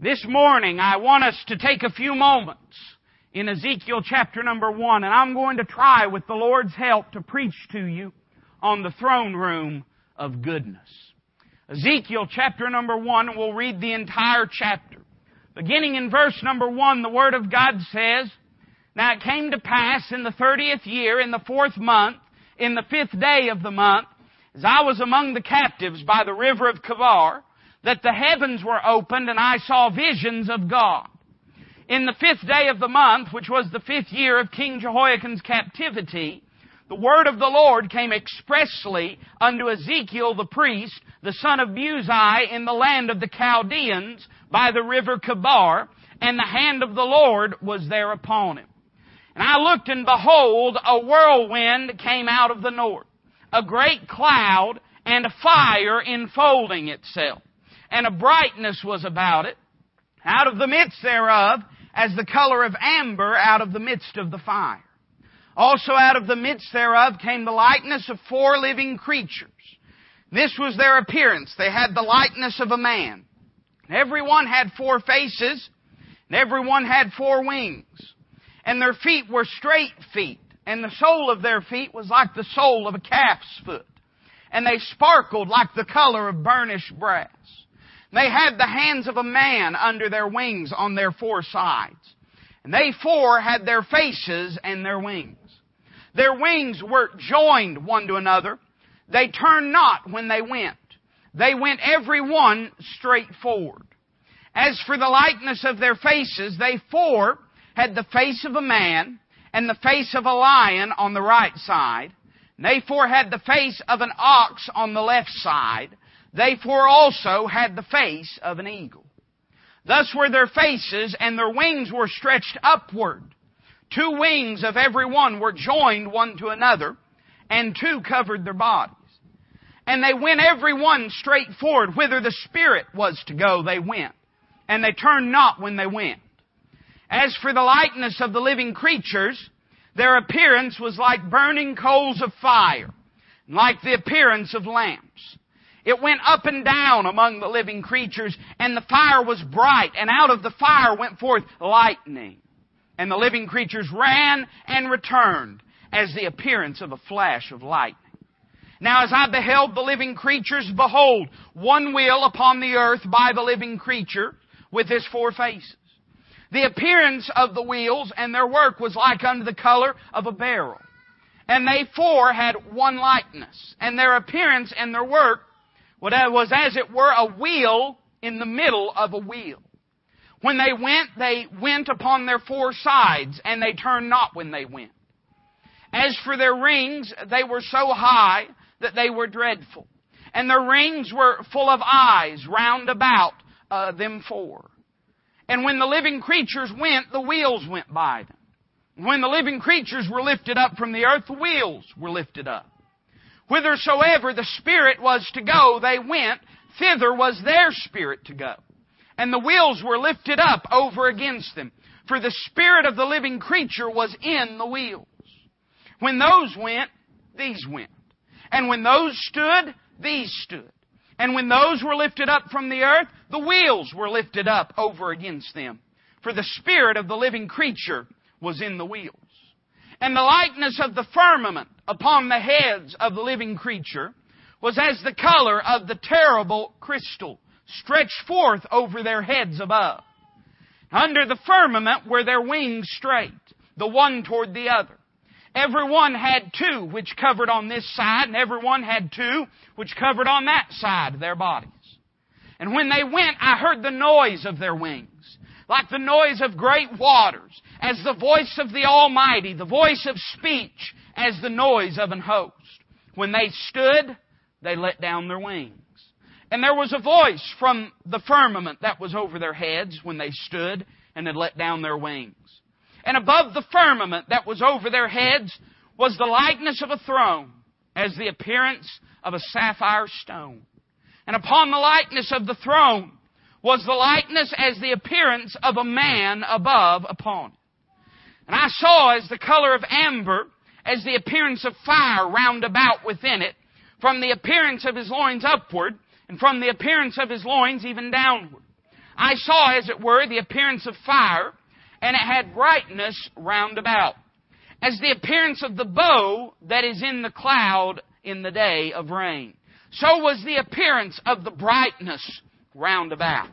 This morning, I want us to take a few moments in Ezekiel chapter number one, and I'm going to try with the Lord's help to preach to you on the throne room of goodness. Ezekiel chapter number one, we'll read the entire chapter. Beginning in verse number one, the Word of God says, Now it came to pass in the thirtieth year, in the fourth month, in the fifth day of the month, as I was among the captives by the river of Chebar, that the heavens were opened and I saw visions of God. In the fifth day of the month, which was the fifth year of King Jehoiachin's captivity, the word of the Lord came expressly unto Ezekiel the priest, the son of Buzi, in the land of the Chaldeans by the river Chebar, and the hand of the Lord was there upon him. And I looked and behold, a whirlwind came out of the north, a great cloud and a fire enfolding itself and a brightness was about it, out of the midst thereof, as the color of amber out of the midst of the fire. Also out of the midst thereof came the likeness of four living creatures. This was their appearance. They had the likeness of a man. Every one had four faces, and every one had four wings. And their feet were straight feet, and the sole of their feet was like the sole of a calf's foot. And they sparkled like the color of burnished brass. They had the hands of a man under their wings on their four sides. And they four had their faces and their wings. Their wings were joined one to another. They turned not when they went. They went every one straight forward. As for the likeness of their faces, they four had the face of a man and the face of a lion on the right side. They four had the face of an ox on the left side. They four also had the face of an eagle. Thus were their faces, and their wings were stretched upward. Two wings of every one were joined one to another, and two covered their bodies. And they went every one straight forward, whither the Spirit was to go, they went. And they turned not when they went. As for the likeness of the living creatures, their appearance was like burning coals of fire, like the appearance of lamps. It went up and down among the living creatures, and the fire was bright, and out of the fire went forth lightning. And the living creatures ran and returned as the appearance of a flash of lightning. Now as I beheld the living creatures, behold, one wheel upon the earth by the living creature with his four faces. The appearance of the wheels and their work was like unto the color of a beryl. And they four had one likeness, and their appearance and their work was as it were a wheel in the middle of a wheel. When they went, they went upon their four sides, and they turned not when they went. As for their rings, they were so high that they were dreadful. And their rings were full of eyes round about uh, them four. And when the living creatures went, the wheels went by them. When the living creatures were lifted up from the earth, the wheels were lifted up. Whithersoever the Spirit was to go, they went. Thither was their spirit to go. And the wheels were lifted up over against them. For the Spirit of the living creature was in the wheels. When those went, these went. And when those stood, these stood. And when those were lifted up from the earth, the wheels were lifted up over against them. For the Spirit of the living creature was in the wheels. And the likeness of the firmament upon the heads of the living creature was as the color of the terrible crystal stretched forth over their heads above. Under the firmament were their wings straight, the one toward the other. Every one had two which covered on this side, and every one had two which covered on that side of their bodies. And when they went, I heard the noise of their wings, like the noise of great waters, as the voice of the Almighty, the voice of speech, as the noise of an host. When they stood, they let down their wings. And there was a voice from the firmament that was over their heads when they stood and had let down their wings. And above the firmament that was over their heads was the likeness of a throne, as the appearance of a sapphire stone. And upon the likeness of the throne was the likeness as the appearance of a man above upon it. And I saw as the color of amber, as the appearance of fire round about within it, from the appearance of his loins upward, and from the appearance of his loins even downward. I saw, as it were, the appearance of fire, and it had brightness round about, as the appearance of the bow that is in the cloud in the day of rain. So was the appearance of the brightness round about.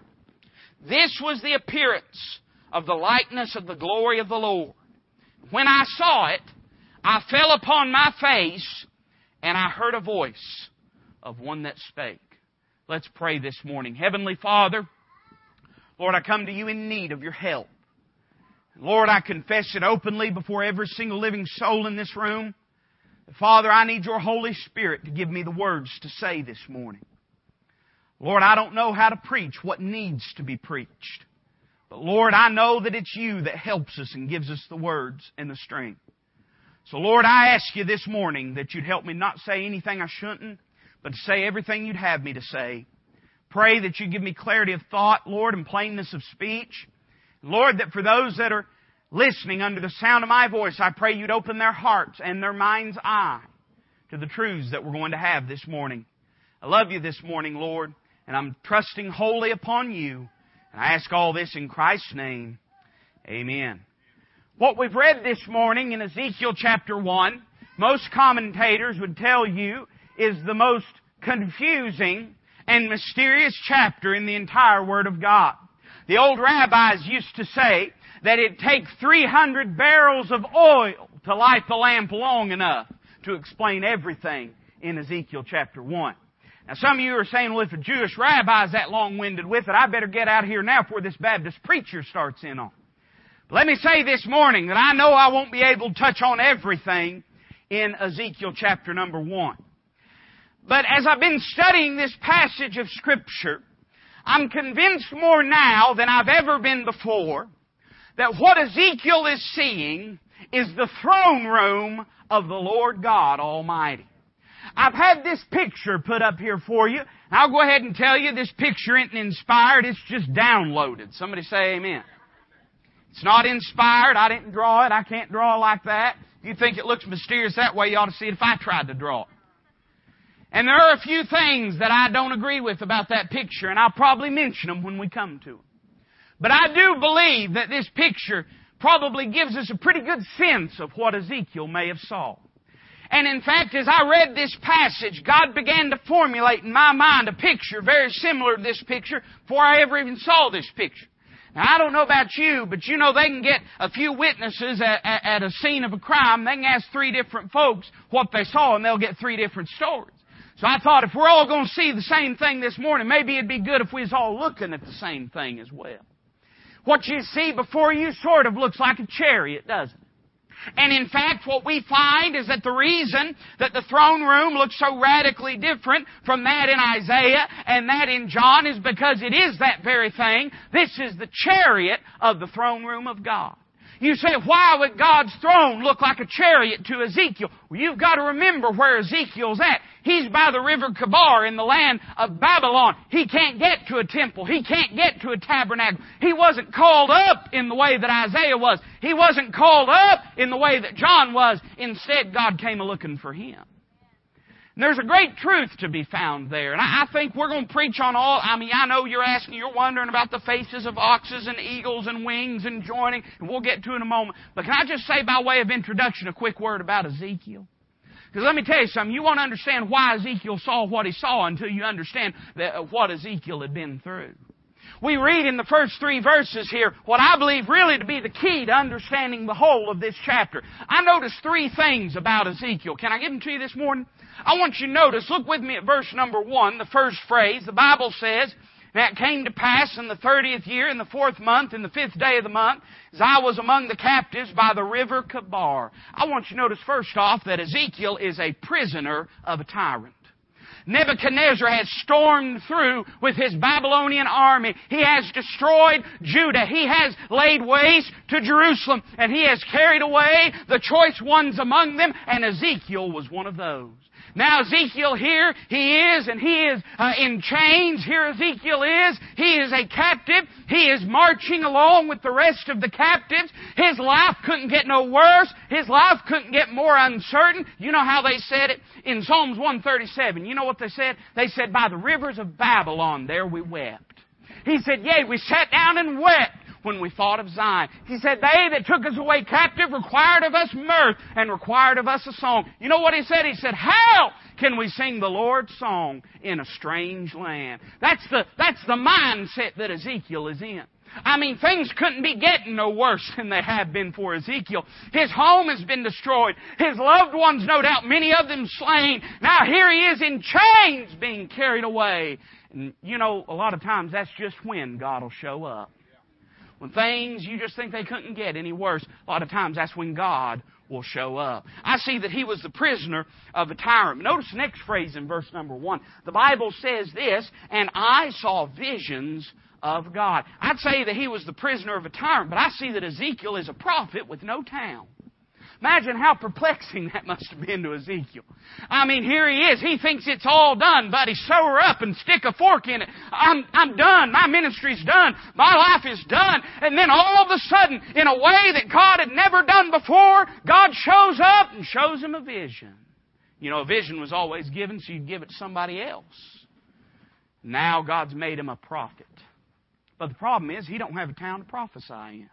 This was the appearance of the likeness of the glory of the Lord. When I saw it, I fell upon my face, and I heard a voice of one that spake. Let's pray this morning. Heavenly Father, Lord, I come to you in need of your help. Lord, I confess it openly before every single living soul in this room. Father, I need your Holy Spirit to give me the words to say this morning. Lord, I don't know how to preach what needs to be preached. But Lord, I know that it's you that helps us and gives us the words and the strength. So Lord, I ask you this morning that you'd help me not say anything I shouldn't, but to say everything you'd have me to say. Pray that you give me clarity of thought, Lord, and plainness of speech. Lord, that for those that are listening under the sound of my voice, I pray you'd open their hearts and their mind's eye to the truths that we're going to have this morning. I love you this morning, Lord, and I'm trusting wholly upon you. And I ask all this in Christ's name. Amen. What we've read this morning in Ezekiel chapter 1, most commentators would tell you is the most confusing and mysterious chapter in the entire Word of God. The old rabbis used to say that it'd take 300 barrels of oil to light the lamp long enough to explain everything in Ezekiel chapter 1. Now some of you are saying, well, if a Jewish rabbi is that long-winded with it, I better get out of here now before this Baptist preacher starts in on. But let me say this morning that I know I won't be able to touch on everything in Ezekiel chapter number one. But as I've been studying this passage of scripture, I'm convinced more now than I've ever been before that what Ezekiel is seeing is the throne room of the Lord God Almighty. I've had this picture put up here for you. I'll go ahead and tell you this picture isn't inspired, it's just downloaded. Somebody say amen. It's not inspired. I didn't draw it. I can't draw like that. You think it looks mysterious that way, you ought to see it if I tried to draw it. And there are a few things that I don't agree with about that picture, and I'll probably mention them when we come to them. But I do believe that this picture probably gives us a pretty good sense of what Ezekiel may have saw. And in fact, as I read this passage, God began to formulate in my mind a picture very similar to this picture before I ever even saw this picture. Now, I don't know about you, but you know they can get a few witnesses at, at, at a scene of a crime. They can ask three different folks what they saw, and they'll get three different stories. So I thought if we're all going to see the same thing this morning, maybe it'd be good if we was all looking at the same thing as well. What you see before you sort of looks like a chariot, doesn't it? And in fact, what we find is that the reason that the throne room looks so radically different from that in Isaiah and that in John is because it is that very thing. This is the chariot of the throne room of God. You say, why would God's throne look like a chariot to Ezekiel? Well, you've got to remember where Ezekiel's at. He's by the river Chebar in the land of Babylon. He can't get to a temple. He can't get to a tabernacle. He wasn't called up in the way that Isaiah was. He wasn't called up in the way that John was. Instead, God came a looking for him. And there's a great truth to be found there. And I, think we're going to preach on all, I mean, I know you're asking, you're wondering about the faces of oxes and eagles and wings and joining, and we'll get to it in a moment. But can I just say by way of introduction a quick word about Ezekiel? Because let me tell you something, you won't understand why Ezekiel saw what he saw until you understand that, uh, what Ezekiel had been through. We read in the first three verses here what I believe really to be the key to understanding the whole of this chapter. I noticed three things about Ezekiel. Can I give them to you this morning? I want you to notice, look with me at verse number one, the first phrase. The Bible says, that came to pass in the thirtieth year, in the fourth month, in the fifth day of the month, as I was among the captives by the river Chebar. I want you to notice first off that Ezekiel is a prisoner of a tyrant. Nebuchadnezzar has stormed through with his Babylonian army. He has destroyed Judah. He has laid waste to Jerusalem. And he has carried away the choice ones among them. And Ezekiel was one of those. Now Ezekiel here, he is, and he is uh, in chains. Here Ezekiel is. He is a captive. He is marching along with the rest of the captives. His life couldn't get no worse. His life couldn't get more uncertain. You know how they said it in Psalms 137. You know what they said? They said, by the rivers of Babylon there we wept. He said, Yea, we sat down and wept when we thought of Zion. He said, They that took us away captive required of us mirth and required of us a song. You know what he said? He said, How can we sing the Lord's song in a strange land? That's the, that's the mindset that Ezekiel is in. I mean, things couldn't be getting no worse than they have been for Ezekiel. His home has been destroyed. His loved ones, no doubt, many of them slain. Now here he is in chains being carried away. And you know, a lot of times that's just when God will show up. When things you just think they couldn't get any worse, a lot of times that's when God will show up. I see that he was the prisoner of a tyrant. Notice the next phrase in verse number one. The Bible says this, and I saw visions of God. I'd say that he was the prisoner of a tyrant, but I see that Ezekiel is a prophet with no town. Imagine how perplexing that must have been to Ezekiel. I mean, here he is. He thinks it's all done, buddy. Sew her up and stick a fork in it. I'm, I'm done. My ministry's done. My life is done. And then all of a sudden, in a way that God had never done before, God shows up and shows him a vision. You know, a vision was always given, so you'd give it to somebody else. Now God's made him a prophet. But the problem is, he don't have a town to prophesy in.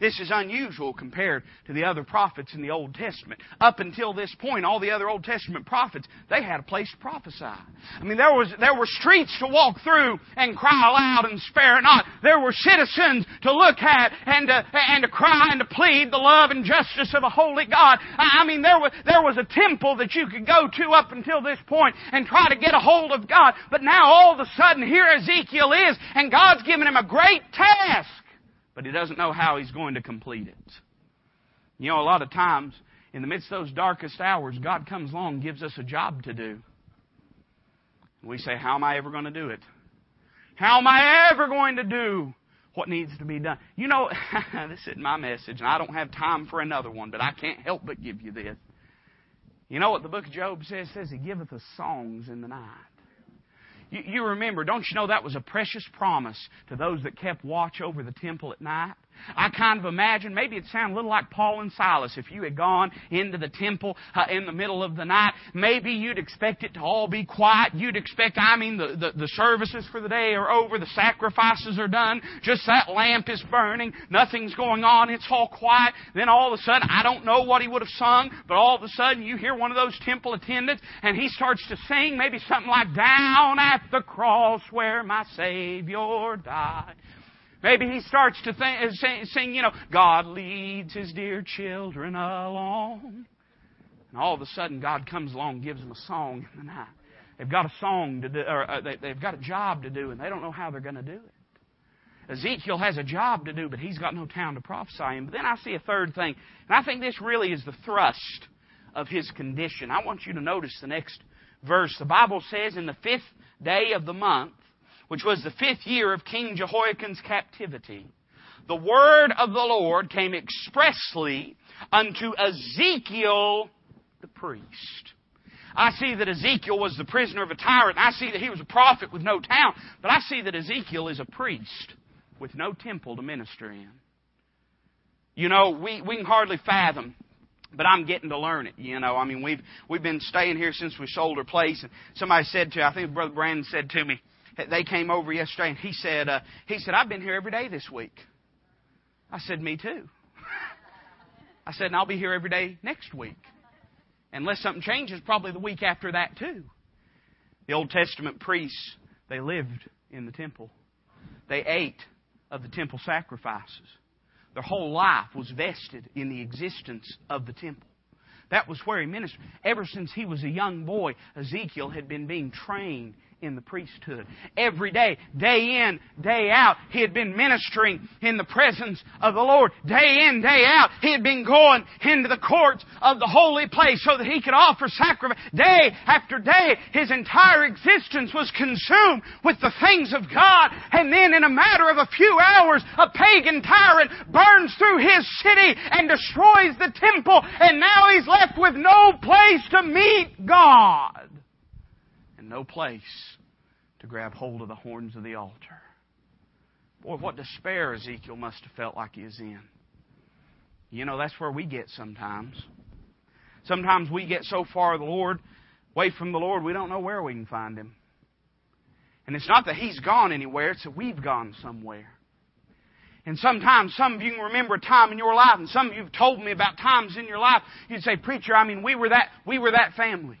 This is unusual compared to the other prophets in the Old Testament. Up until this point, all the other Old Testament prophets, they had a place to prophesy. I mean, there was, there were streets to walk through and cry aloud and spare not. There were citizens to look at and to, and to cry and to plead the love and justice of a holy God. I mean, there was, there was a temple that you could go to up until this point and try to get a hold of God. But now all of a sudden, here Ezekiel is, and God's given him a great task but he doesn't know how he's going to complete it. You know, a lot of times, in the midst of those darkest hours, God comes along and gives us a job to do. We say, How am I ever going to do it? How am I ever going to do what needs to be done? You know, this isn't my message, and I don't have time for another one, but I can't help but give you this. You know what the book of Job says? It says, He giveth us songs in the night. You, you remember, don't you know that was a precious promise to those that kept watch over the temple at night? I kind of imagine maybe it sounded a little like Paul and Silas. If you had gone into the temple uh, in the middle of the night, maybe you'd expect it to all be quiet. You'd expect, I mean, the, the, the services for the day are over, the sacrifices are done, just that lamp is burning, nothing's going on, it's all quiet. Then all of a sudden, I don't know what he would have sung, but all of a sudden you hear one of those temple attendants and he starts to sing maybe something like, Down at the cross where my Savior died. Maybe he starts to think, uh, sing, you know, God leads his dear children along. And all of a sudden, God comes along and gives them a song in the night. They've got a song to do, or uh, they, they've got a job to do, and they don't know how they're going to do it. Ezekiel has a job to do, but he's got no town to prophesy in. But then I see a third thing, and I think this really is the thrust of his condition. I want you to notice the next verse. The Bible says, In the fifth day of the month, which was the fifth year of King Jehoiachin's captivity, the word of the Lord came expressly unto Ezekiel the priest. I see that Ezekiel was the prisoner of a tyrant. I see that he was a prophet with no town. But I see that Ezekiel is a priest with no temple to minister in. You know, we, we can hardly fathom but I'm getting to learn it. You know, I mean, we've we've been staying here since we sold our place, and somebody said to, I think Brother Brandon said to me, they came over yesterday and he said, uh, he said, I've been here every day this week. I said, me too. I said, and I'll be here every day next week. Unless something changes, probably the week after that too. The Old Testament priests, they lived in the temple. They ate of the temple sacrifices. Their whole life was vested in the existence of the temple. That was where he ministered. Ever since he was a young boy, Ezekiel had been being trained in the priesthood. Every day, day in, day out, he had been ministering in the presence of the Lord. Day in, day out, he had been going into the courts of the holy place so that he could offer sacrifice. Day after day, his entire existence was consumed with the things of God. And then in a matter of a few hours, a pagan tyrant burns through his city and destroys the temple. And now he's left with no place to meet God and no place to grab hold of the horns of the altar. Boy, what despair Ezekiel must have felt like he was in. You know, that's where we get sometimes. Sometimes we get so far the Lord, away from the Lord, we don't know where we can find Him. And it's not that he's gone anywhere, it's that we've gone somewhere. And sometimes, some of you can remember a time in your life, and some of you have told me about times in your life, you'd say, Preacher, I mean, we were that, we were that family.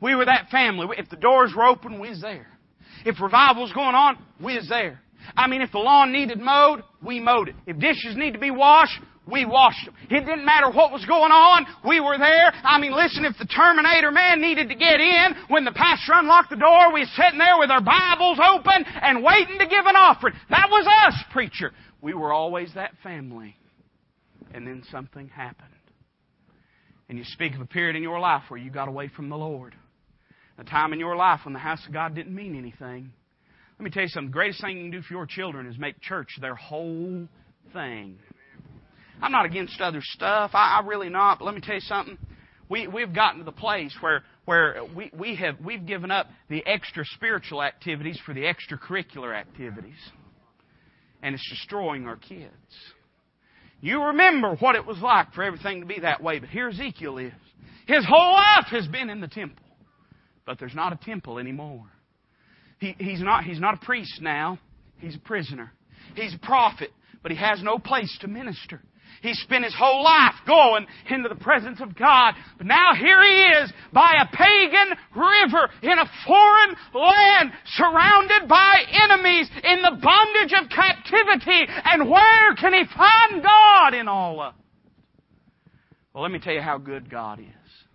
We were that family. If the doors were open, we was there. If revival was going on, we was there. I mean, if the lawn needed mowed, we mowed it. If dishes need to be washed, we washed them. It didn't matter what was going on. We were there. I mean, listen, if the Terminator man needed to get in, when the pastor unlocked the door, we was sitting there with our Bibles open and waiting to give an offering. That was us, preacher. We were always that family. And then something happened. And you speak of a period in your life where you got away from the Lord. A time in your life when the house of God didn't mean anything. Let me tell you something. The greatest thing you can do for your children is make church their whole thing. I'm not against other stuff. I, I really not. But let me tell you something. We we've gotten to the place where where we, we have we've given up the extra spiritual activities for the extracurricular activities. And it's destroying our kids. You remember what it was like for everything to be that way, but here Ezekiel is. His whole life has been in the temple. But there's not a temple anymore. He, he's, not, he's not a priest now. He's a prisoner. He's a prophet, but he has no place to minister. He spent his whole life going into the presence of God. But now here he is by a pagan river in a foreign land surrounded by enemies in the bondage of captivity. And where can he find God in all of? Well, let me tell you how good God is.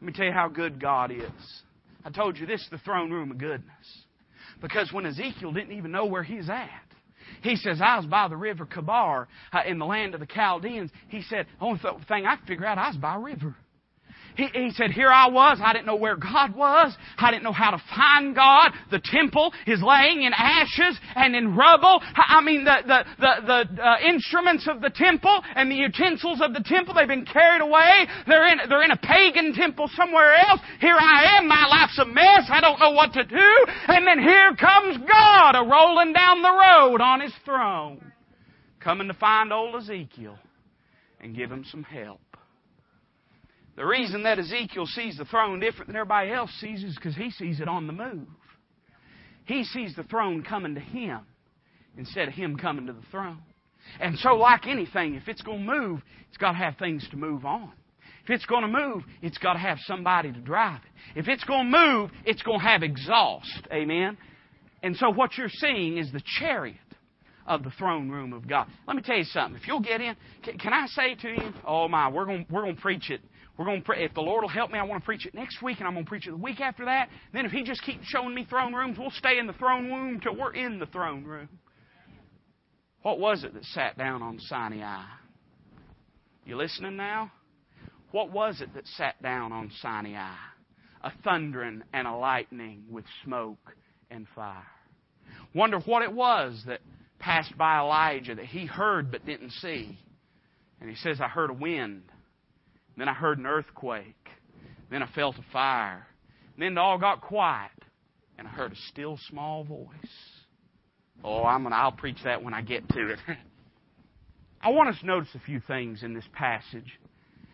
Let me tell you how good God is. I told you this is the throne room of goodness. Because when Ezekiel didn't even know where he's at, he says, I was by the river Chebar uh, in the land of the Chaldeans. He said, only thing I could figure out, I was by a river. He, he said, Here I was. I didn't know where God was. I didn't know how to find God. The temple is laying in ashes and in rubble. I mean, the, the, the, the uh, instruments of the temple and the utensils of the temple, they've been carried away. They're in, they're in a pagan temple somewhere else. Here I am. My life's a mess. I don't know what to do. And then here comes God a rolling down the road on his throne, coming to find old Ezekiel and give him some help. The reason that Ezekiel sees the throne different than everybody else sees is because he sees it on the move. He sees the throne coming to him instead of him coming to the throne. And so, like anything, if it's going to move, it's got to have things to move on. If it's going to move, it's got to have somebody to drive it. If it's going to move, it's going to have exhaust. Amen? And so, what you're seeing is the chariot of the throne room of God. Let me tell you something. If you'll get in, can, I say to you, oh my, we're going, we're going to preach it we're going to pray. If the Lord will help me, I want to preach it next week, and I'm going to preach it the week after that. Then, if He just keeps showing me throne rooms, we'll stay in the throne room till we're in the throne room. What was it that sat down on Sinai? You listening now? What was it that sat down on Sinai? A thundering and a lightning with smoke and fire. Wonder what it was that passed by Elijah that he heard but didn't see. And he says, I heard a wind then I heard an earthquake. Then I felt a fire. Then it all got quiet. And I heard a still small voice. Oh, I'm gonna, I'll preach that when I get to it. I want us to notice a few things in this passage.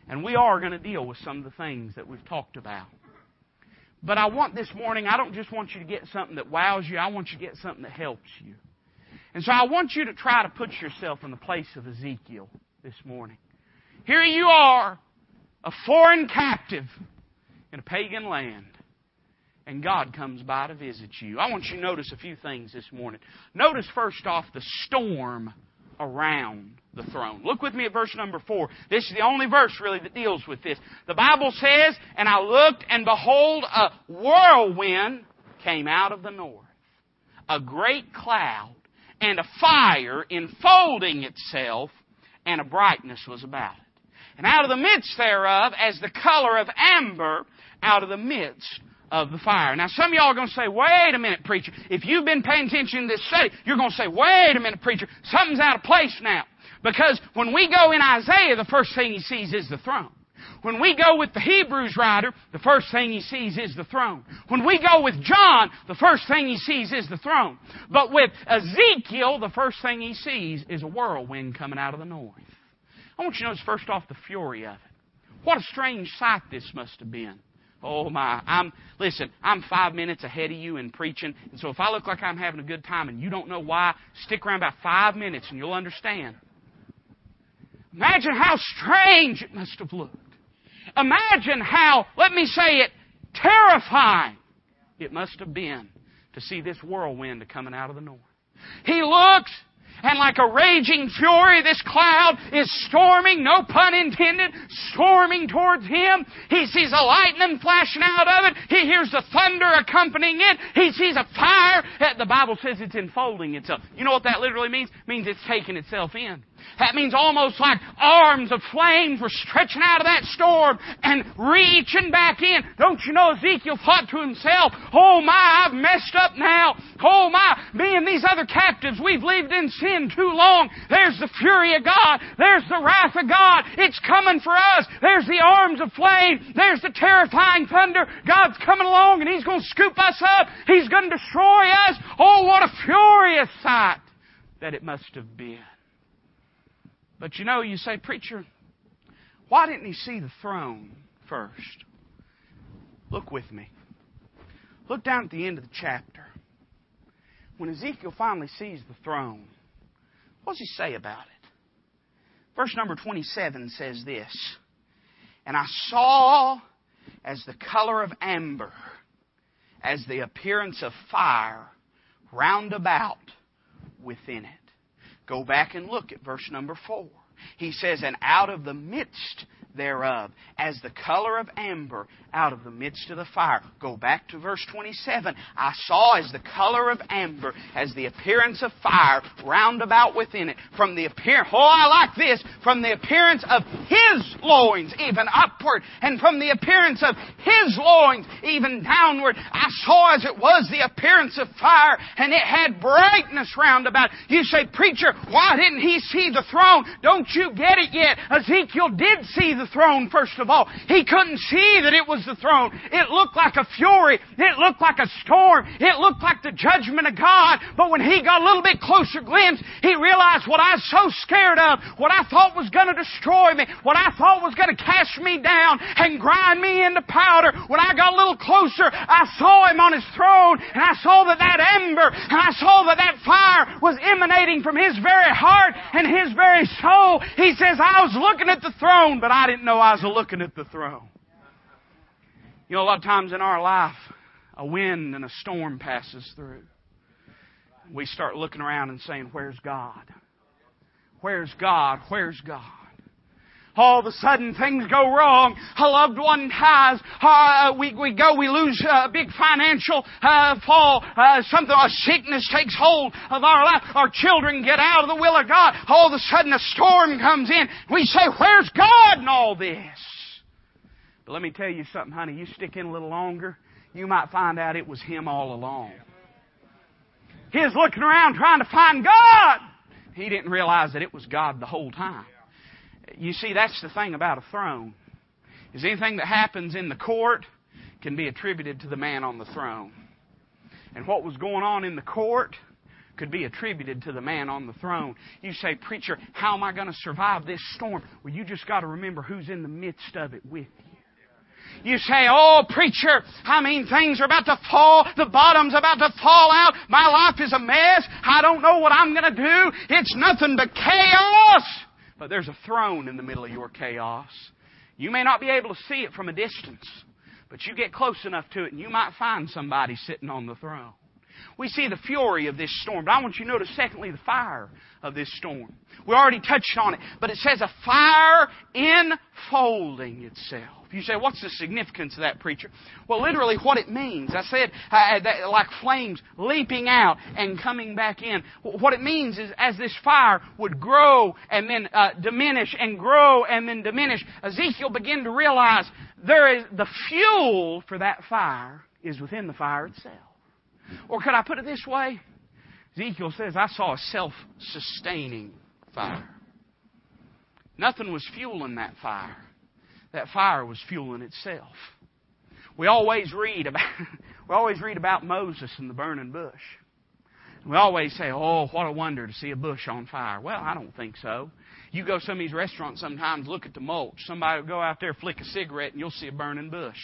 And we are going to deal with some of the things that we've talked about. But I want this morning, I don't just want you to get something that wows you, I want you to get something that helps you. And so I want you to try to put yourself in the place of Ezekiel this morning. Here you are, a foreign captive in a pagan land. And God comes by to visit you. I want you to notice a few things this morning. Notice first off the storm around the throne. Look with me at verse number four. This is the only verse really that deals with this. The Bible says, And I looked, and behold, a whirlwind came out of the north, a great cloud, and a fire enfolding itself, and a brightness was about it and out of the midst thereof as the color of amber out of the midst of the fire. Now, some of y'all are going to say, wait a minute, preacher. If you've been paying attention to this study, you're going to say, wait a minute, preacher. Something's out of place now. Because when we go in Isaiah, the first thing he sees is the throne. When we go with the Hebrews writer, the first thing he sees is the throne. When we go with John, the first thing he sees is the throne. But with Ezekiel, the first thing he sees is a whirlwind coming out of the north. I want you to notice first off the fury of it. What a strange sight this must have been. Oh my. I'm listen, I'm five minutes ahead of you in preaching, and so if I look like I'm having a good time and you don't know why, stick around about five minutes and you'll understand. Imagine how strange it must have looked. Imagine how, let me say it, terrifying it must have been to see this whirlwind coming out of the north. He looks and like a raging fury, this cloud is storming, no pun intended, storming towards him. He sees a lightning flashing out of it. He hears the thunder accompanying it. He sees a fire. Eh, the Bible says it's enfolding itself. You know what that literally means? It means it's taking itself in. That means almost like arms of flames were stretching out of that storm and reaching back in. Don't you know Ezekiel thought to himself, Oh my, I've messed up now. Oh my, me and these other captives, we've lived in sin too long. There's the fury of God. There's the wrath of God. It's coming for us. There's the arms of flame. There's the terrifying thunder. God's coming along and He's going to scoop us up. He's going to destroy us. Oh, what a furious sight that it must have been. But you know, you say, Preacher, why didn't he see the throne first? Look with me. Look down at the end of the chapter. When Ezekiel finally sees the throne, what does he say about it? Verse number 27 says this And I saw as the color of amber, as the appearance of fire round about within it. Go back and look at verse number 4. He says, And out of the midst thereof, as the color of amber out of the midst of the fire. Go back to verse 27. I saw as the color of amber, as the appearance of fire round about within it. From the appearance, oh, I like this, from the appearance of his loins, even upward, and from the appearance of his loins, even downward. I saw as it was the appearance of fire, and it had brightness round about. You say, preacher, why didn't he see the throne? Don't you get it yet? Ezekiel did see the throne, first of all. He couldn't see that it was the throne. It looked like a fury. It looked like a storm. It looked like the judgment of God. But when he got a little bit closer glimpse, he realized what I was so scared of, what I thought was going to destroy me, what I thought was going to cast me down and grind me into powder. When I got a little closer, I saw him on his throne and I saw that that ember and I saw that that fire was emanating from his very heart and his very soul. He says, I was looking at the throne, but I didn't know I was looking at the throne. You know, a lot of times in our life, a wind and a storm passes through. We start looking around and saying, Where's God? Where's God? Where's God? All of a sudden things go wrong. A loved one dies. Uh, we, we go, we lose a big financial uh, fall. Uh, something, a sickness takes hold of our life. Our children get out of the will of God. All of a sudden a storm comes in. We say, where's God in all this? But let me tell you something, honey. You stick in a little longer, you might find out it was Him all along. He looking around trying to find God. He didn't realize that it was God the whole time. You see, that's the thing about a throne. Is anything that happens in the court can be attributed to the man on the throne. And what was going on in the court could be attributed to the man on the throne. You say, Preacher, how am I going to survive this storm? Well, you just got to remember who's in the midst of it with you. You say, oh, preacher, I mean, things are about to fall. The bottom's about to fall out. My life is a mess. I don't know what I'm going to do. It's nothing but chaos. But there's a throne in the middle of your chaos. You may not be able to see it from a distance, but you get close enough to it and you might find somebody sitting on the throne. We see the fury of this storm, but I want you to notice, secondly, the fire of this storm. We already touched on it, but it says a fire enfolding itself. You say, what's the significance of that, preacher? Well, literally, what it means, I said, uh, that, like flames leaping out and coming back in. What it means is, as this fire would grow and then uh, diminish and grow and then diminish, Ezekiel began to realize there is the fuel for that fire is within the fire itself. Or could I put it this way? Ezekiel says, I saw a self sustaining fire. Nothing was fueling that fire. That fire was fueling itself. We always read about we always read about Moses and the burning bush. We always say, "Oh, what a wonder to see a bush on fire." Well, I don't think so. You go to some of these restaurants sometimes, look at the mulch. Somebody will go out there, flick a cigarette, and you'll see a burning bush.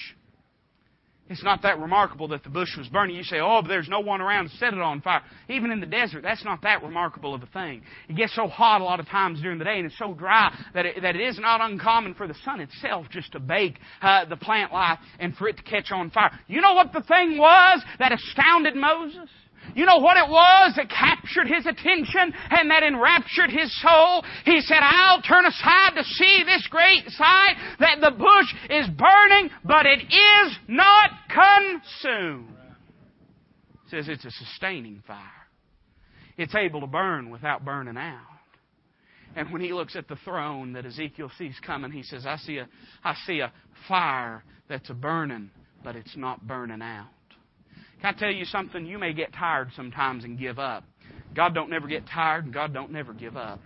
It's not that remarkable that the bush was burning. You say, oh, but there's no one around to set it on fire. Even in the desert, that's not that remarkable of a thing. It gets so hot a lot of times during the day and it's so dry that it, that it is not uncommon for the sun itself just to bake uh, the plant life and for it to catch on fire. You know what the thing was that astounded Moses? You know what it was that captured his attention and that enraptured his soul? He said, I'll turn aside to see this great sight that the bush is burning, but it is not consumed. says it's a sustaining fire. It's able to burn without burning out. And when he looks at the throne that Ezekiel sees coming, he says, I see a, I see a fire that's a burning, but it's not burning out. Can I tell you something? You may get tired sometimes and give up. God don't never get tired and God don't never give up.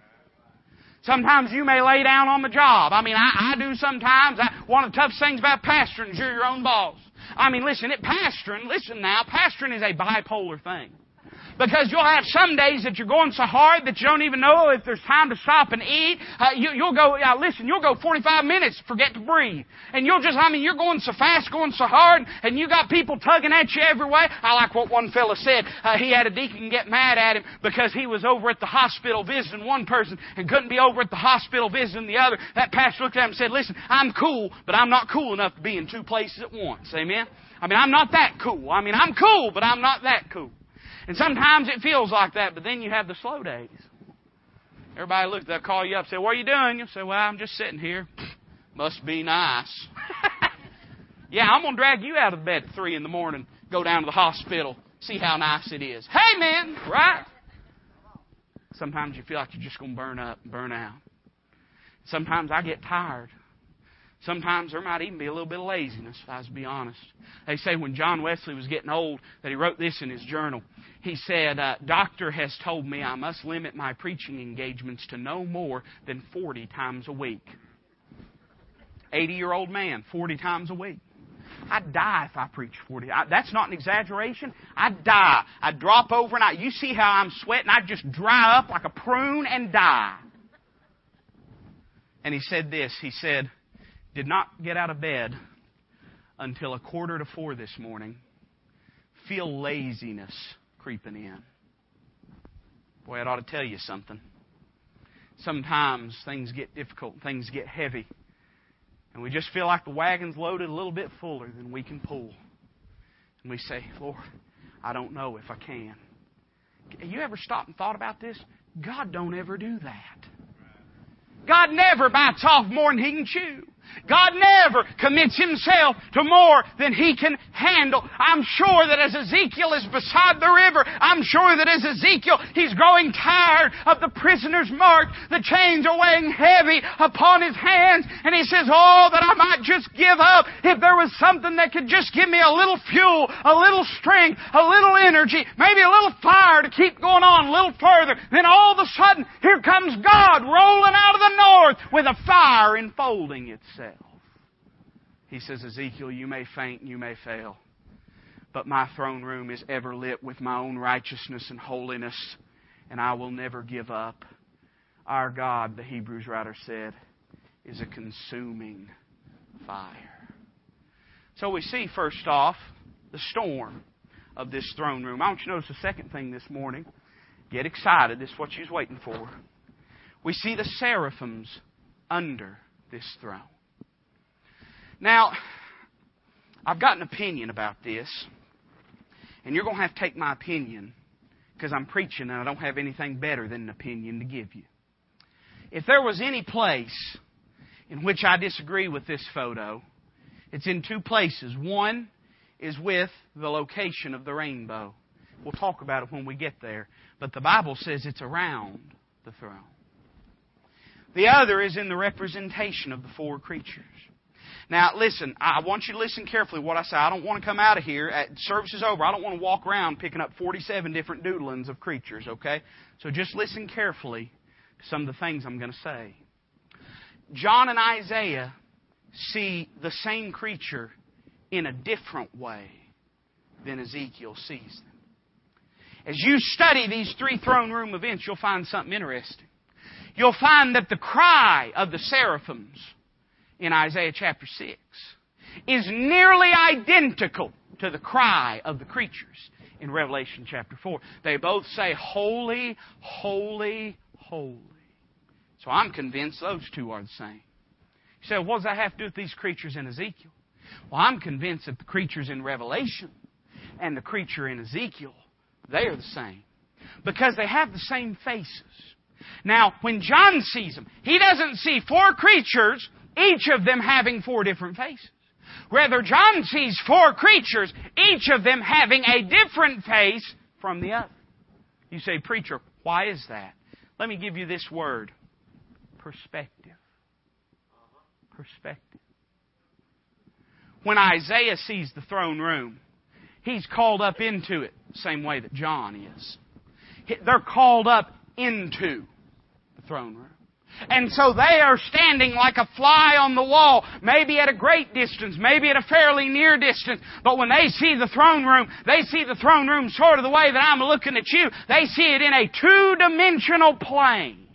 Sometimes you may lay down on the job. I mean, I, I do sometimes. I, one of the toughest things about pastoring is you're your own boss. I mean, listen, it pastoring, listen now, pastoring is a bipolar thing. Because you'll have some days that you're going so hard that you don't even know if there's time to stop and eat. Uh, you, will go, uh, listen, you'll go 45 minutes, forget to breathe. And you'll just, I mean, you're going so fast, going so hard, and you got people tugging at you every way. I like what one fella said. Uh, he had a deacon get mad at him because he was over at the hospital visiting one person and couldn't be over at the hospital visiting the other. That pastor looked at him and said, listen, I'm cool, but I'm not cool enough to be in two places at once. Amen? I mean, I'm not that cool. I mean, I'm cool, but I'm not that cool. And sometimes it feels like that, but then you have the slow days. Everybody look, they'll call you up, say, What are you doing? You'll say, Well, I'm just sitting here. Must be nice. yeah, I'm gonna drag you out of bed at three in the morning, go down to the hospital, see how nice it is. Hey man, right? Sometimes you feel like you're just gonna burn up, burn out. Sometimes I get tired. Sometimes there might even be a little bit of laziness, if I was to be honest. They say when John Wesley was getting old that he wrote this in his journal. He said, uh, Doctor has told me I must limit my preaching engagements to no more than 40 times a week. 80 year old man, 40 times a week. I'd die if I preached 40. I, that's not an exaggeration. I'd die. I'd drop over and I, you see how I'm sweating? I'd just dry up like a prune and die. And he said this. He said, did not get out of bed until a quarter to four this morning. Feel laziness creeping in. Boy, it ought to tell you something. Sometimes things get difficult, things get heavy, and we just feel like the wagon's loaded a little bit fuller than we can pull. And we say, Lord, I don't know if I can. You ever stopped and thought about this? God don't ever do that. God never bites off more than he can chew. God never commits himself to more than he can handle. I'm sure that as Ezekiel is beside the river, I'm sure that as Ezekiel, he's growing tired of the prisoner's mark. The chains are weighing heavy upon his hands, and he says, Oh, that I might just give up. If there was something that could just give me a little fuel, a little strength, a little energy, maybe a little fire to keep going on a little further, then all of a sudden, here comes God rolling out of the north with a fire enfolding itself. He says, Ezekiel, you may faint and you may fail, but my throne room is ever lit with my own righteousness and holiness, and I will never give up. Our God, the Hebrews writer said, is a consuming fire. So we see, first off, the storm of this throne room. I want you to notice the second thing this morning. Get excited. This is what you're waiting for. We see the seraphims under this throne. Now, I've got an opinion about this, and you're going to have to take my opinion because I'm preaching and I don't have anything better than an opinion to give you. If there was any place in which I disagree with this photo, it's in two places. One is with the location of the rainbow. We'll talk about it when we get there. But the Bible says it's around the throne. The other is in the representation of the four creatures. Now, listen, I want you to listen carefully what I say. I don't want to come out of here at service is over. I don't want to walk around picking up 47 different doodlings of creatures, okay? So just listen carefully to some of the things I'm going to say. John and Isaiah see the same creature in a different way than Ezekiel sees them. As you study these three throne room events, you'll find something interesting. You'll find that the cry of the seraphims in Isaiah chapter 6 is nearly identical to the cry of the creatures in Revelation chapter 4. They both say, Holy, holy, holy. So I'm convinced those two are the same. You say, what does that have to do with these creatures in Ezekiel? Well, I'm convinced that the creatures in Revelation and the creature in Ezekiel, they are the same. Because they have the same faces. Now, when John sees them, he doesn't see four creatures, each of them having four different faces. Rather, John sees four creatures, each of them having a different face from the other. You say, Preacher, why is that? Let me give you this word perspective. Perspective. When Isaiah sees the throne room, he's called up into it, same way that John is. They're called up into the throne room. And so they are standing like a fly on the wall, maybe at a great distance, maybe at a fairly near distance. But when they see the throne room, they see the throne room sort of the way that I'm looking at you. They see it in a two-dimensional plane.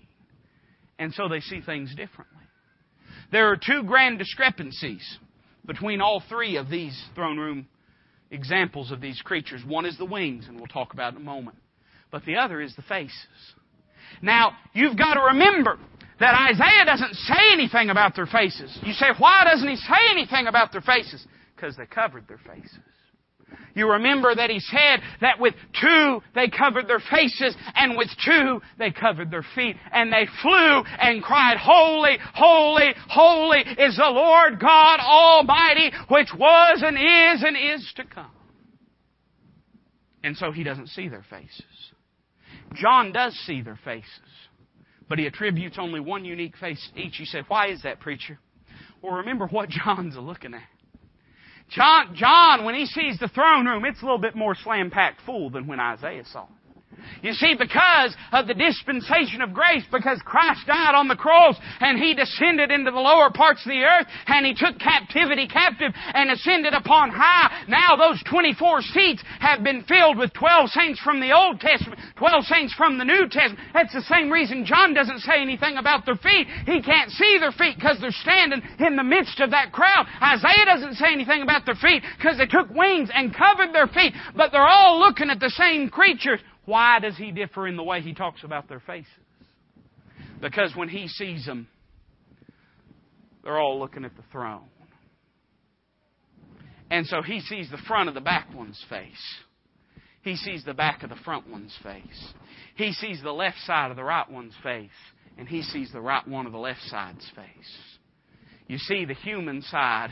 And so they see things differently. There are two grand discrepancies between all three of these throne room examples of these creatures. One is the wings, and we'll talk about in a moment. But the other is the faces. Now, you've got to remember that Isaiah doesn't say anything about their faces. You say, why doesn't he say anything about their faces? Because they covered their faces. You remember that he said that with two they covered their faces, and with two they covered their feet, and they flew and cried, Holy, holy, holy is the Lord God Almighty, which was and is and is to come. And so he doesn't see their faces. John does see their faces but he attributes only one unique face to each. You say, why is that, preacher? Well, remember what John's looking at. John, John, when he sees the throne room, it's a little bit more slam-packed full than when Isaiah saw it. You see, because of the dispensation of grace, because Christ died on the cross and He descended into the lower parts of the earth and He took captivity captive and ascended upon high, now those 24 seats have been filled with 12 saints from the Old Testament, 12 saints from the New Testament. That's the same reason John doesn't say anything about their feet. He can't see their feet because they're standing in the midst of that crowd. Isaiah doesn't say anything about their feet because they took wings and covered their feet, but they're all looking at the same creatures why does he differ in the way he talks about their faces? Because when he sees them, they're all looking at the throne. And so he sees the front of the back one's face. He sees the back of the front one's face. He sees the left side of the right one's face. And he sees the right one of the left side's face. You see, the human side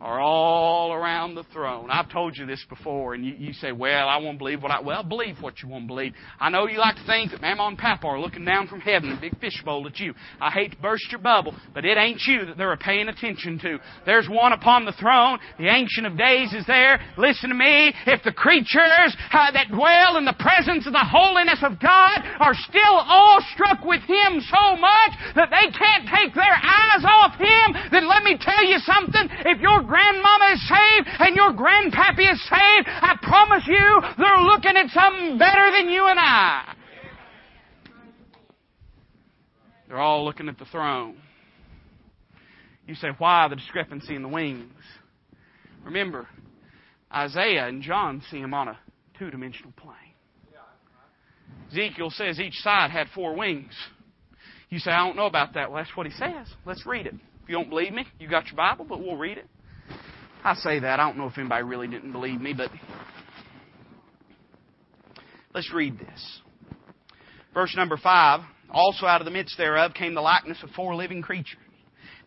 are all around the throne. I've told you this before, and you, you say, well, I won't believe what I... Well, believe what you want to believe. I know you like to think that Mama and Papa are looking down from heaven, a big fishbowl at you. I hate to burst your bubble, but it ain't you that they're paying attention to. There's one upon the throne. The Ancient of Days is there. Listen to me. If the creatures uh, that dwell in the presence of the holiness of God are still awestruck with Him so much that they can't take their eyes off Him, then let me tell you something. If your grandmama is saved and your grandpappy is saved, I promise you they're looking at something better than you and I. They're all looking at the throne. You say, why the discrepancy in the wings? Remember, Isaiah and John see him on a two dimensional plane. Ezekiel says each side had four wings. You say, I don't know about that. Well, that's what he says. Let's read it. If you don't believe me, you got your Bible, but we'll read it. I say that. I don't know if anybody really didn't believe me, but let's read this. Verse number 5 Also out of the midst thereof came the likeness of four living creatures.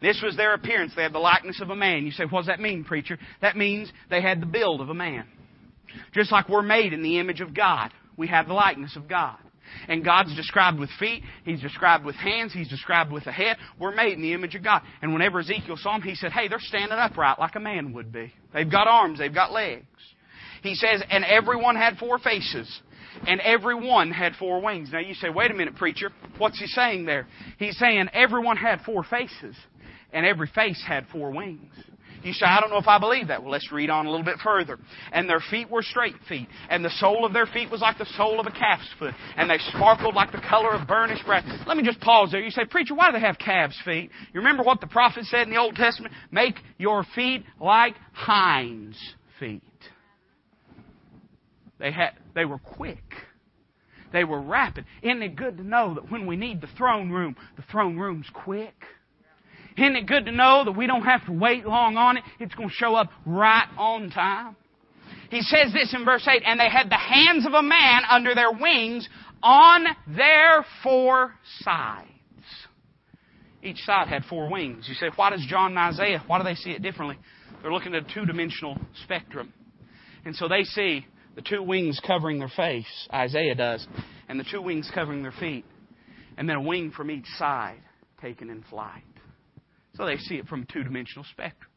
This was their appearance. They had the likeness of a man. You say, what does that mean, preacher? That means they had the build of a man. Just like we're made in the image of God, we have the likeness of God. And God's described with feet, He's described with hands, He's described with a head. We're made in the image of God. And whenever Ezekiel saw him, he said, Hey, they're standing upright like a man would be. They've got arms, they've got legs. He says, and everyone had four faces, and everyone had four wings. Now you say, wait a minute, preacher. What's he saying there? He's saying everyone had four faces, and every face had four wings. You say, I don't know if I believe that. Well, let's read on a little bit further. And their feet were straight feet, and the sole of their feet was like the sole of a calf's foot, and they sparkled like the color of burnished brass. Let me just pause there. You say, Preacher, why do they have calves' feet? You remember what the prophet said in the Old Testament? Make your feet like hinds' feet. They had, they were quick. They were rapid. Isn't it good to know that when we need the throne room, the throne room's quick? Isn't it good to know that we don't have to wait long on it? It's going to show up right on time. He says this in verse 8, and they had the hands of a man under their wings on their four sides. Each side had four wings. You say, why does John and Isaiah, why do they see it differently? They're looking at a two-dimensional spectrum. And so they see the two wings covering their face, Isaiah does, and the two wings covering their feet, and then a wing from each side taken in flight. So they see it from a two dimensional spectrum.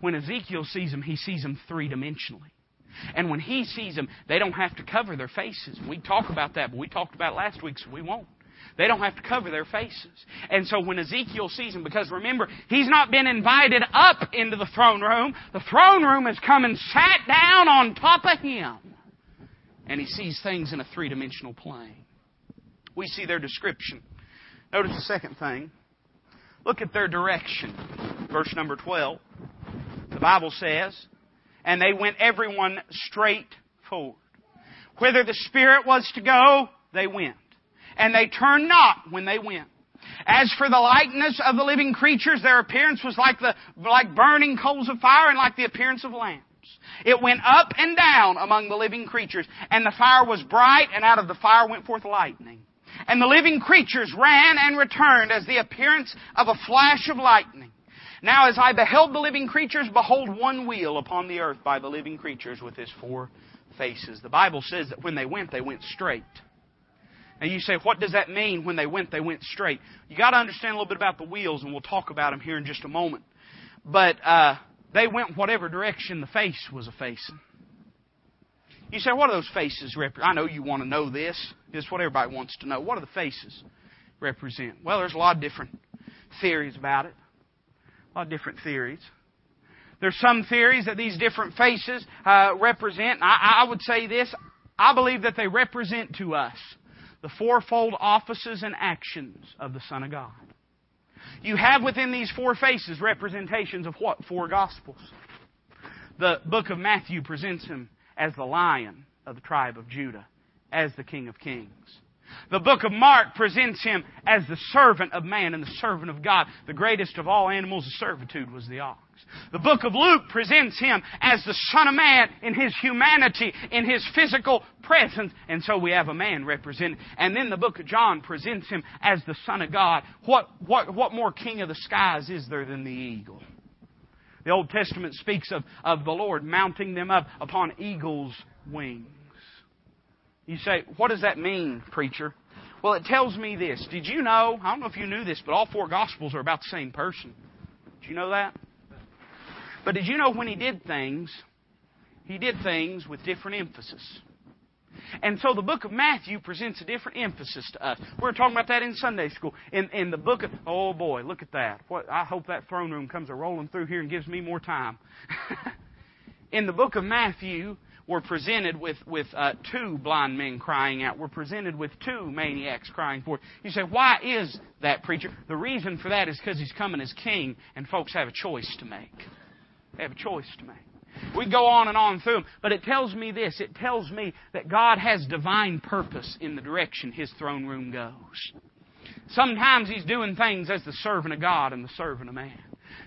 When Ezekiel sees them, he sees them three dimensionally. And when he sees them, they don't have to cover their faces. We talk about that, but we talked about last week, so we won't. They don't have to cover their faces. And so when Ezekiel sees them, because remember, he's not been invited up into the throne room. The throne room has come and sat down on top of him. And he sees things in a three dimensional plane. We see their description. Notice the second thing. Look at their direction. Verse number 12. The Bible says, And they went everyone straight forward. Whither the Spirit was to go, they went. And they turned not when they went. As for the likeness of the living creatures, their appearance was like the, like burning coals of fire and like the appearance of lamps. It went up and down among the living creatures, and the fire was bright, and out of the fire went forth lightning. And the living creatures ran and returned as the appearance of a flash of lightning. Now as I beheld the living creatures, behold one wheel upon the earth by the living creatures with his four faces. The Bible says that when they went, they went straight. Now you say, what does that mean when they went, they went straight? You got to understand a little bit about the wheels, and we'll talk about them here in just a moment. But uh, they went whatever direction the face was a facing. You say, what do those faces represent? I know you want to know this. It's what everybody wants to know. What do the faces represent? Well, there's a lot of different theories about it. A lot of different theories. There's some theories that these different faces uh, represent. I, I would say this. I believe that they represent to us the fourfold offices and actions of the Son of God. You have within these four faces representations of what? Four Gospels. The book of Matthew presents him as the lion of the tribe of Judah, as the King of Kings. The book of Mark presents him as the servant of man and the servant of God. The greatest of all animals of servitude was the ox. The book of Luke presents him as the Son of Man in his humanity, in his physical presence. And so we have a man represented. And then the book of John presents him as the Son of God. What, what, what more king of the skies is there than the eagle? The Old Testament speaks of, of the Lord mounting them up upon eagle's wings. You say, what does that mean, preacher? Well, it tells me this. Did you know? I don't know if you knew this, but all four Gospels are about the same person. Did you know that? But did you know when he did things, he did things with different emphasis? And so the book of Matthew presents a different emphasis to us. We are talking about that in Sunday school. In, in the book of, oh boy, look at that. What, I hope that throne room comes a rolling through here and gives me more time. in the book of Matthew, we're presented with, with uh, two blind men crying out. We're presented with two maniacs crying forth. You say, why is that, preacher? The reason for that is because he's coming as king, and folks have a choice to make. They have a choice to make. We go on and on through them, but it tells me this. It tells me that God has divine purpose in the direction His throne room goes. Sometimes He's doing things as the servant of God and the servant of man.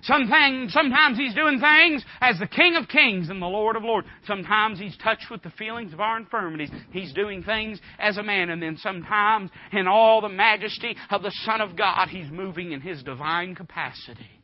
Sometimes, sometimes He's doing things as the King of Kings and the Lord of Lords. Sometimes He's touched with the feelings of our infirmities. He's doing things as a man. And then sometimes, in all the majesty of the Son of God, He's moving in His divine capacity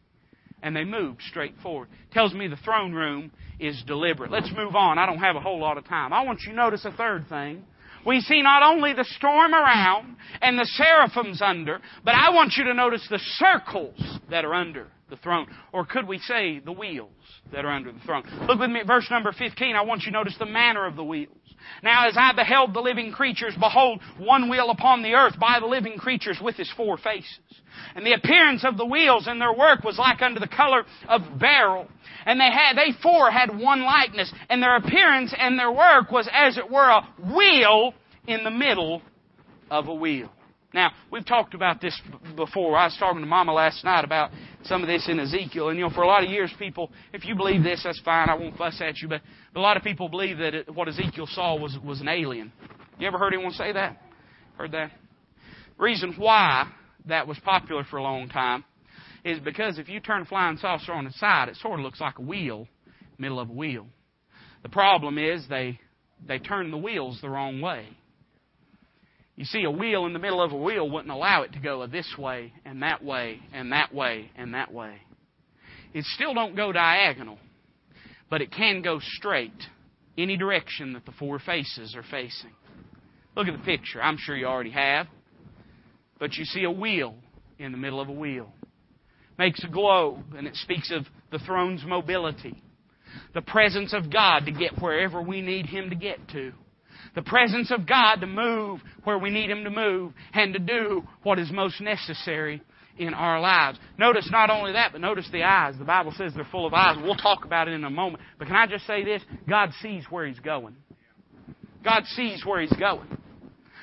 and they moved straight forward. Tells me the throne room is deliberate. Let's move on. I don't have a whole lot of time. I want you to notice a third thing. We see not only the storm around and the seraphims under, but I want you to notice the circles that are under the throne. Or could we say the wheels that are under the throne? Look with me at verse number 15. I want you to notice the manner of the wheels. Now as I beheld the living creatures, behold, one wheel upon the earth by the living creatures with his four faces. And the appearance of the wheels and their work was like unto the color of beryl. And they had, they four had one likeness, and their appearance and their work was as it were a wheel in the middle of a wheel. Now, we've talked about this before. I was talking to Mama last night about some of this in Ezekiel. And, you know, for a lot of years, people, if you believe this, that's fine. I won't fuss at you. But, a lot of people believe that it, what Ezekiel saw was, was an alien. You ever heard anyone say that? Heard that? Reason why that was popular for a long time is because if you turn a flying saucer on its side, it sort of looks like a wheel, middle of a wheel. The problem is they, they turn the wheels the wrong way. You see, a wheel in the middle of a wheel wouldn't allow it to go this way and that way and that way and that way. It still don't go diagonal, but it can go straight any direction that the four faces are facing. Look at the picture. I'm sure you already have. But you see a wheel in the middle of a wheel. Makes a globe, and it speaks of the throne's mobility. The presence of God to get wherever we need Him to get to the presence of God to move where we need Him to move and to do what is most necessary in our lives. Notice not only that, but notice the eyes. The Bible says they're full of eyes. We'll talk about it in a moment. But can I just say this? God sees where He's going. God sees where He's going.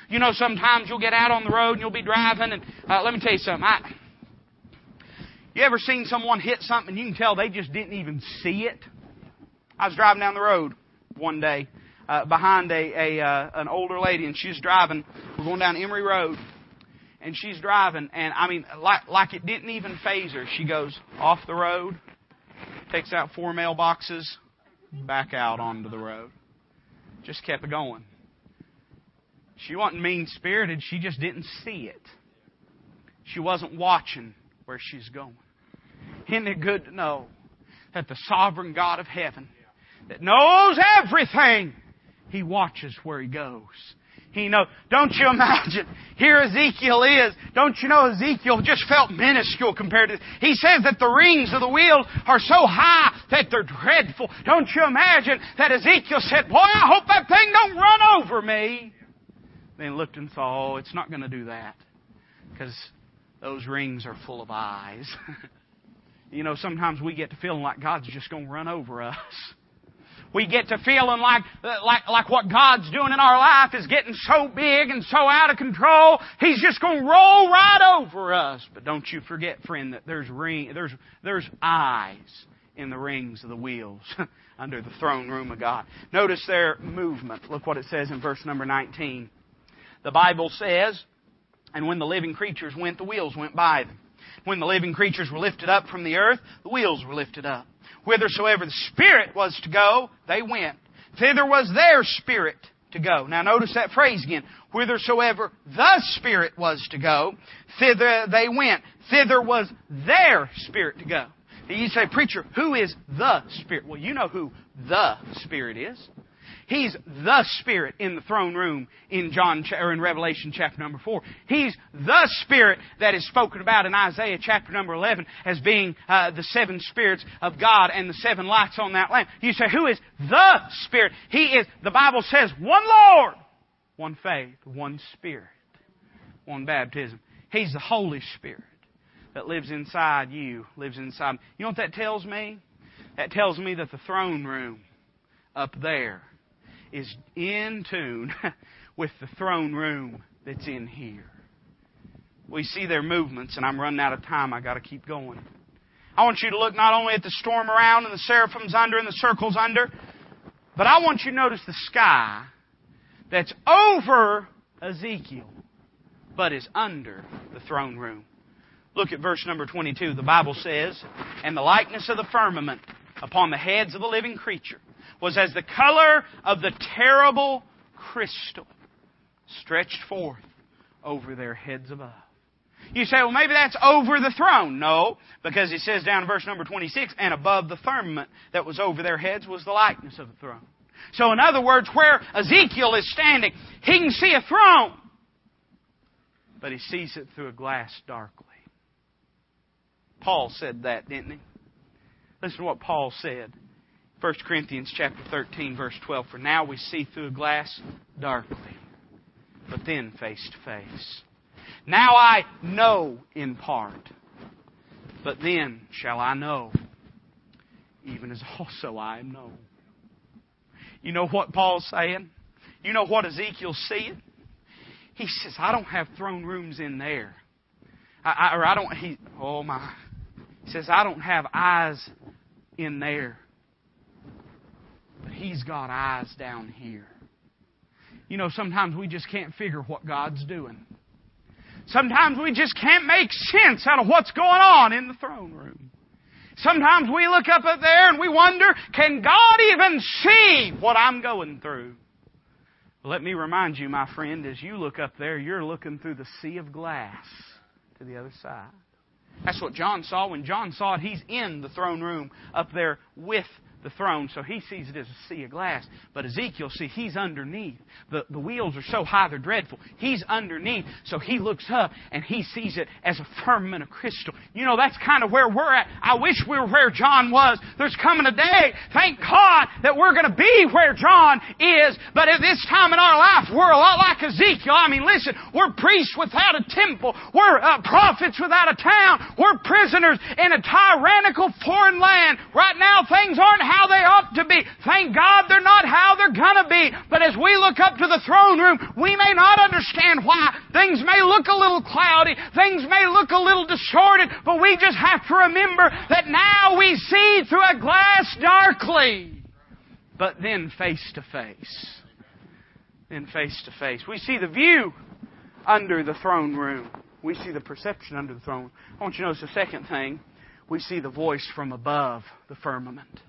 You know, sometimes you'll get out on the road and you'll be driving, and uh, let me tell you something. I, you ever seen someone hit something and you can tell they just didn't even see it? I was driving down the road one day uh, behind a, a uh, an older lady, and she's driving. We're going down Emery Road, and she's driving, and I mean, like like it didn't even faze her. She goes off the road, takes out four mailboxes, back out onto the road. Just kept going. She wasn't mean spirited. She just didn't see it. She wasn't watching where she's going. Isn't it good to know that the sovereign God of heaven that knows everything he watches where he goes. He know. Don't you imagine? Here Ezekiel is. Don't you know Ezekiel just felt minuscule compared to. He says that the rings of the wheels are so high that they're dreadful. Don't you imagine that Ezekiel said, "Boy, I hope that thing don't run over me." Then looked and saw, "Oh, it's not going to do that because those rings are full of eyes." you know, sometimes we get to feeling like God's just going to run over us. We get to feeling like, uh, like, like what God's doing in our life is getting so big and so out of control, He's just going to roll right over us. But don't you forget, friend, that there's ring, there's, there's eyes in the rings of the wheels under the throne room of God. Notice their movement. Look what it says in verse number 19. The Bible says, and when the living creatures went, the wheels went by them. When the living creatures were lifted up from the earth, the wheels were lifted up. Whithersoever the Spirit was to go, they went. Thither was their Spirit to go. Now notice that phrase again. Whithersoever the Spirit was to go, thither they went. Thither was their Spirit to go. You say, preacher, who is the Spirit? Well, you know who the Spirit is. He's the Spirit in the throne room in John or in Revelation chapter number four. He's the Spirit that is spoken about in Isaiah chapter number eleven as being uh, the seven spirits of God and the seven lights on that lamp. You say, who is the Spirit? He is. The Bible says, one Lord, one faith, one Spirit, one baptism. He's the Holy Spirit that lives inside you, lives inside. You know what that tells me? That tells me that the throne room up there is in tune with the throne room that's in here. We see their movements, and I'm running out of time. I got to keep going. I want you to look not only at the storm around and the seraphims under and the circles under, but I want you to notice the sky that's over Ezekiel, but is under the throne room. Look at verse number 22. The Bible says, And the likeness of the firmament upon the heads of the living creature was as the color of the terrible crystal stretched forth over their heads above. You say, well, maybe that's over the throne. No, because it says down in verse number 26, and above the firmament that was over their heads was the likeness of the throne. So in other words, where Ezekiel is standing, he can see a throne, but he sees it through a glass darkly. Paul said that, didn't he? Listen to what Paul said 1 Corinthians chapter 13 verse 12 for now we see through a glass darkly but then face to face. Now I know in part but then shall I know even as also I am known. You know what Paul's saying? You know what Ezekiel's seeing? He says, I don't have throne rooms in there. I, I, or I don't, he, oh my. He says, I don't have eyes in there. He's got eyes down here. You know, sometimes we just can't figure what God's doing. Sometimes we just can't make sense out of what's going on in the throne room. Sometimes we look up at there and we wonder, can God even see what I'm going through? Let me remind you, my friend, as you look up there, you're looking through the sea of glass to the other side. That's what John saw. When John saw it, he's in the throne room up there with the throne, so he sees it as a sea of glass. But Ezekiel, see, he's underneath. The, the wheels are so high they're dreadful. He's underneath, so he looks up and he sees it as a firmament of crystal. You know, that's kind of where we're at. I wish we were where John was. There's coming a day, thank God, that we're going to be where John is, but at this time in our life, we're a lot like Ezekiel. I mean, listen, we're priests without a temple. We're uh, prophets without a town. We're prisoners in a tyrannical foreign land. Right now, things aren't how they ought to be. Thank God they're not how they're gonna be. But as we look up to the throne room, we may not understand why. Things may look a little cloudy. Things may look a little distorted. But we just have to remember that now we see through a glass darkly. But then face to face. Then face to face. We see the view under the throne room. We see the perception under the throne. I want you to notice the second thing. We see the voice from above the firmament.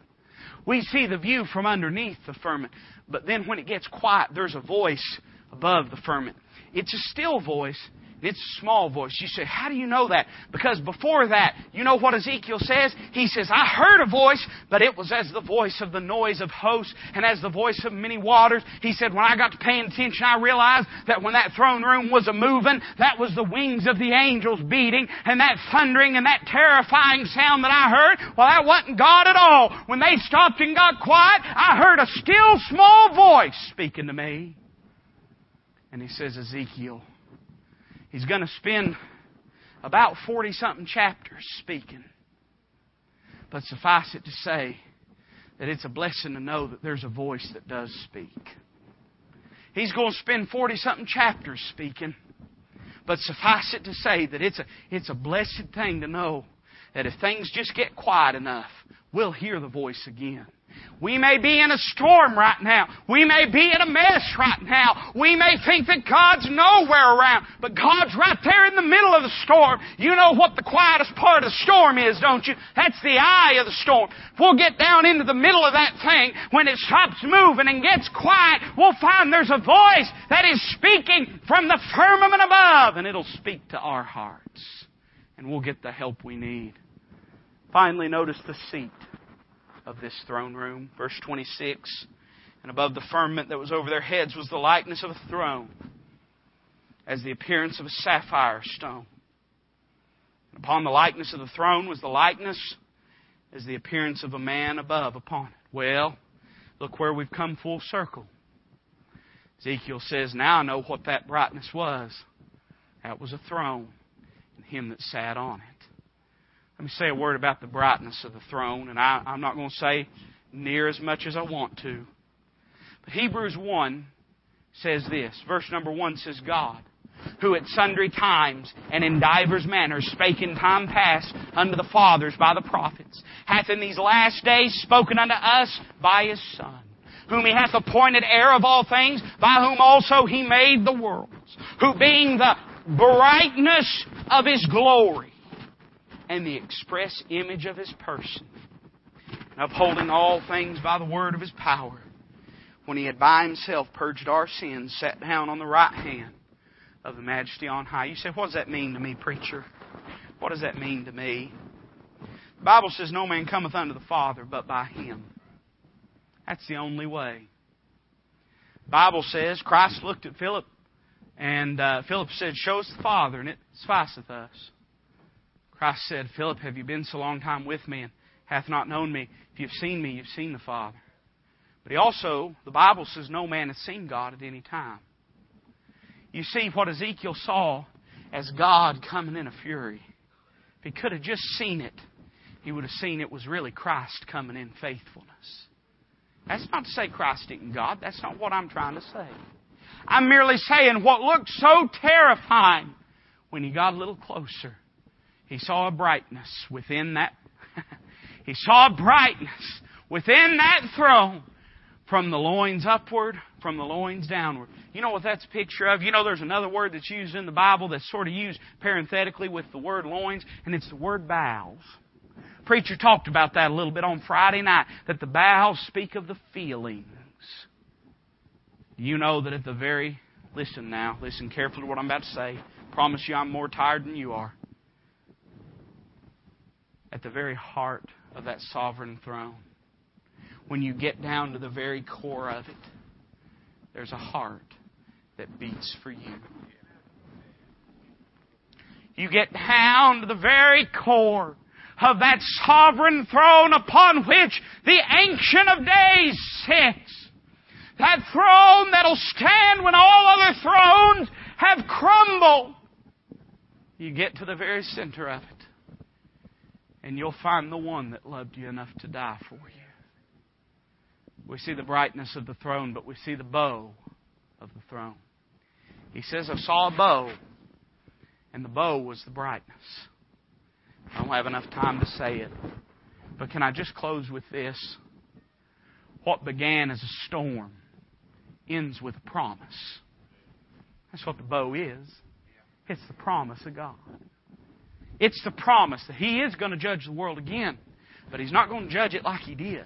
We see the view from underneath the firmament. But then when it gets quiet, there's a voice above the firmament. It's a still voice, it's a small voice. You say, how do you know that? Because before that, you know what Ezekiel says? He says, I heard a voice, but it was as the voice of the noise of hosts and as the voice of many waters. He said, when I got to paying attention, I realized that when that throne room was a moving, that was the wings of the angels beating and that thundering and that terrifying sound that I heard. Well, that wasn't God at all. When they stopped and got quiet, I heard a still small voice speaking to me. And he says, Ezekiel, He's going to spend about 40 something chapters speaking. But suffice it to say that it's a blessing to know that there's a voice that does speak. He's going to spend 40 something chapters speaking. But suffice it to say that it's a, it's a blessed thing to know that if things just get quiet enough, we'll hear the voice again. We may be in a storm right now. We may be in a mess right now. We may think that God's nowhere around, but God's right there in the middle of the storm. You know what the quietest part of the storm is, don't you? That's the eye of the storm. If we'll get down into the middle of that thing, when it stops moving and gets quiet, we'll find there's a voice that is speaking from the firmament above, and it'll speak to our hearts. And we'll get the help we need. Finally, notice the seat of this throne room. Verse 26 And above the firmament that was over their heads was the likeness of a throne, as the appearance of a sapphire stone. And upon the likeness of the throne was the likeness as the appearance of a man above upon it. Well, look where we've come full circle. Ezekiel says, Now I know what that brightness was. That was a throne, and him that sat on it. Let me say a word about the brightness of the throne, and I, I'm not going to say near as much as I want to. But Hebrews 1 says this. Verse number 1 says, God, who at sundry times and in divers manners spake in time past unto the fathers by the prophets, hath in these last days spoken unto us by his Son, whom he hath appointed heir of all things, by whom also he made the worlds, who being the brightness of his glory and the express image of his person, upholding all things by the word of his power, when he had by himself purged our sins, sat down on the right hand of the majesty on high. You say, what does that mean to me, preacher? What does that mean to me? The Bible says, No man cometh unto the Father but by him. That's the only way. The Bible says, Christ looked at Philip, and uh, Philip said, Show us the Father, and it sufficeth us. Christ said, Philip, have you been so long time with me and hath not known me. If you've seen me, you've seen the Father. But he also, the Bible says, no man has seen God at any time. You see what Ezekiel saw as God coming in a fury. If he could have just seen it, he would have seen it was really Christ coming in faithfulness. That's not to say Christ isn't God. That's not what I'm trying to say. I'm merely saying what looked so terrifying when he got a little closer, he saw a brightness within that. he saw a brightness within that throne from the loins upward, from the loins downward. You know what that's a picture of? You know there's another word that's used in the Bible that's sort of used parenthetically with the word loins, and it's the word bowels. Preacher talked about that a little bit on Friday night, that the bowels speak of the feelings. You know that at the very, listen now, listen carefully to what I'm about to say. Promise you I'm more tired than you are. At the very heart of that sovereign throne, when you get down to the very core of it, there's a heart that beats for you. You get down to the very core of that sovereign throne upon which the Ancient of Days sits. That throne that'll stand when all other thrones have crumbled. You get to the very center of it, and you'll find the one that loved you enough to die for you. We see the brightness of the throne, but we see the bow of the throne. He says, I saw a bow, and the bow was the brightness. I don't have enough time to say it. But can I just close with this? What began as a storm ends with a promise. That's what the bow is. It's the promise of God. It's the promise that He is going to judge the world again, but He's not going to judge it like He did.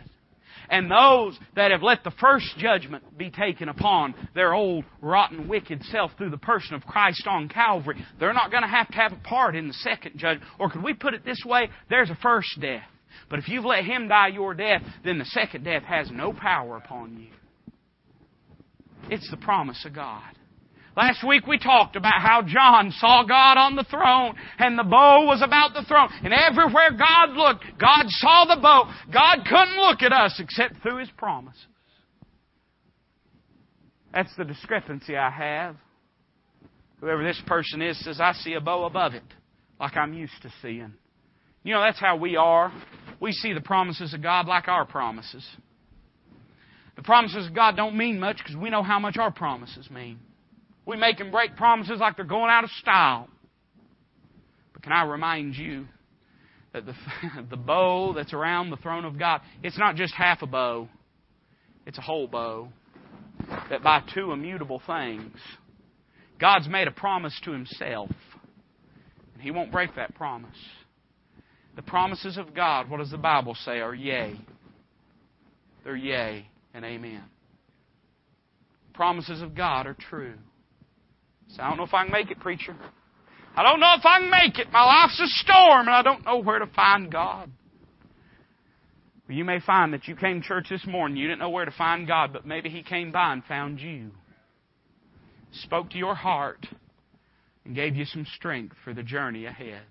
And those that have let the first judgment be taken upon their old, rotten, wicked self through the person of Christ on Calvary, they're not going to have to have a part in the second judgment. Or could we put it this way? There's a first death. But if you've let Him die your death, then the second death has no power upon you. It's the promise of God. Last week we talked about how John saw God on the throne and the bow was about the throne. And everywhere God looked, God saw the bow. God couldn't look at us except through His promises. That's the discrepancy I have. Whoever this person is says, I see a bow above it, like I'm used to seeing. You know, that's how we are. We see the promises of God like our promises. The promises of God don't mean much because we know how much our promises mean. We make and break promises like they're going out of style. But can I remind you that the, the bow that's around the throne of God, it's not just half a bow, it's a whole bow. That by two immutable things, God's made a promise to Himself, and He won't break that promise. The promises of God, what does the Bible say, are yea. They're yea and amen. Promises of God are true. So I don't know if I can make it, preacher. I don't know if I can make it. My life's a storm and I don't know where to find God. Well, you may find that you came to church this morning, you didn't know where to find God, but maybe He came by and found you. Spoke to your heart and gave you some strength for the journey ahead.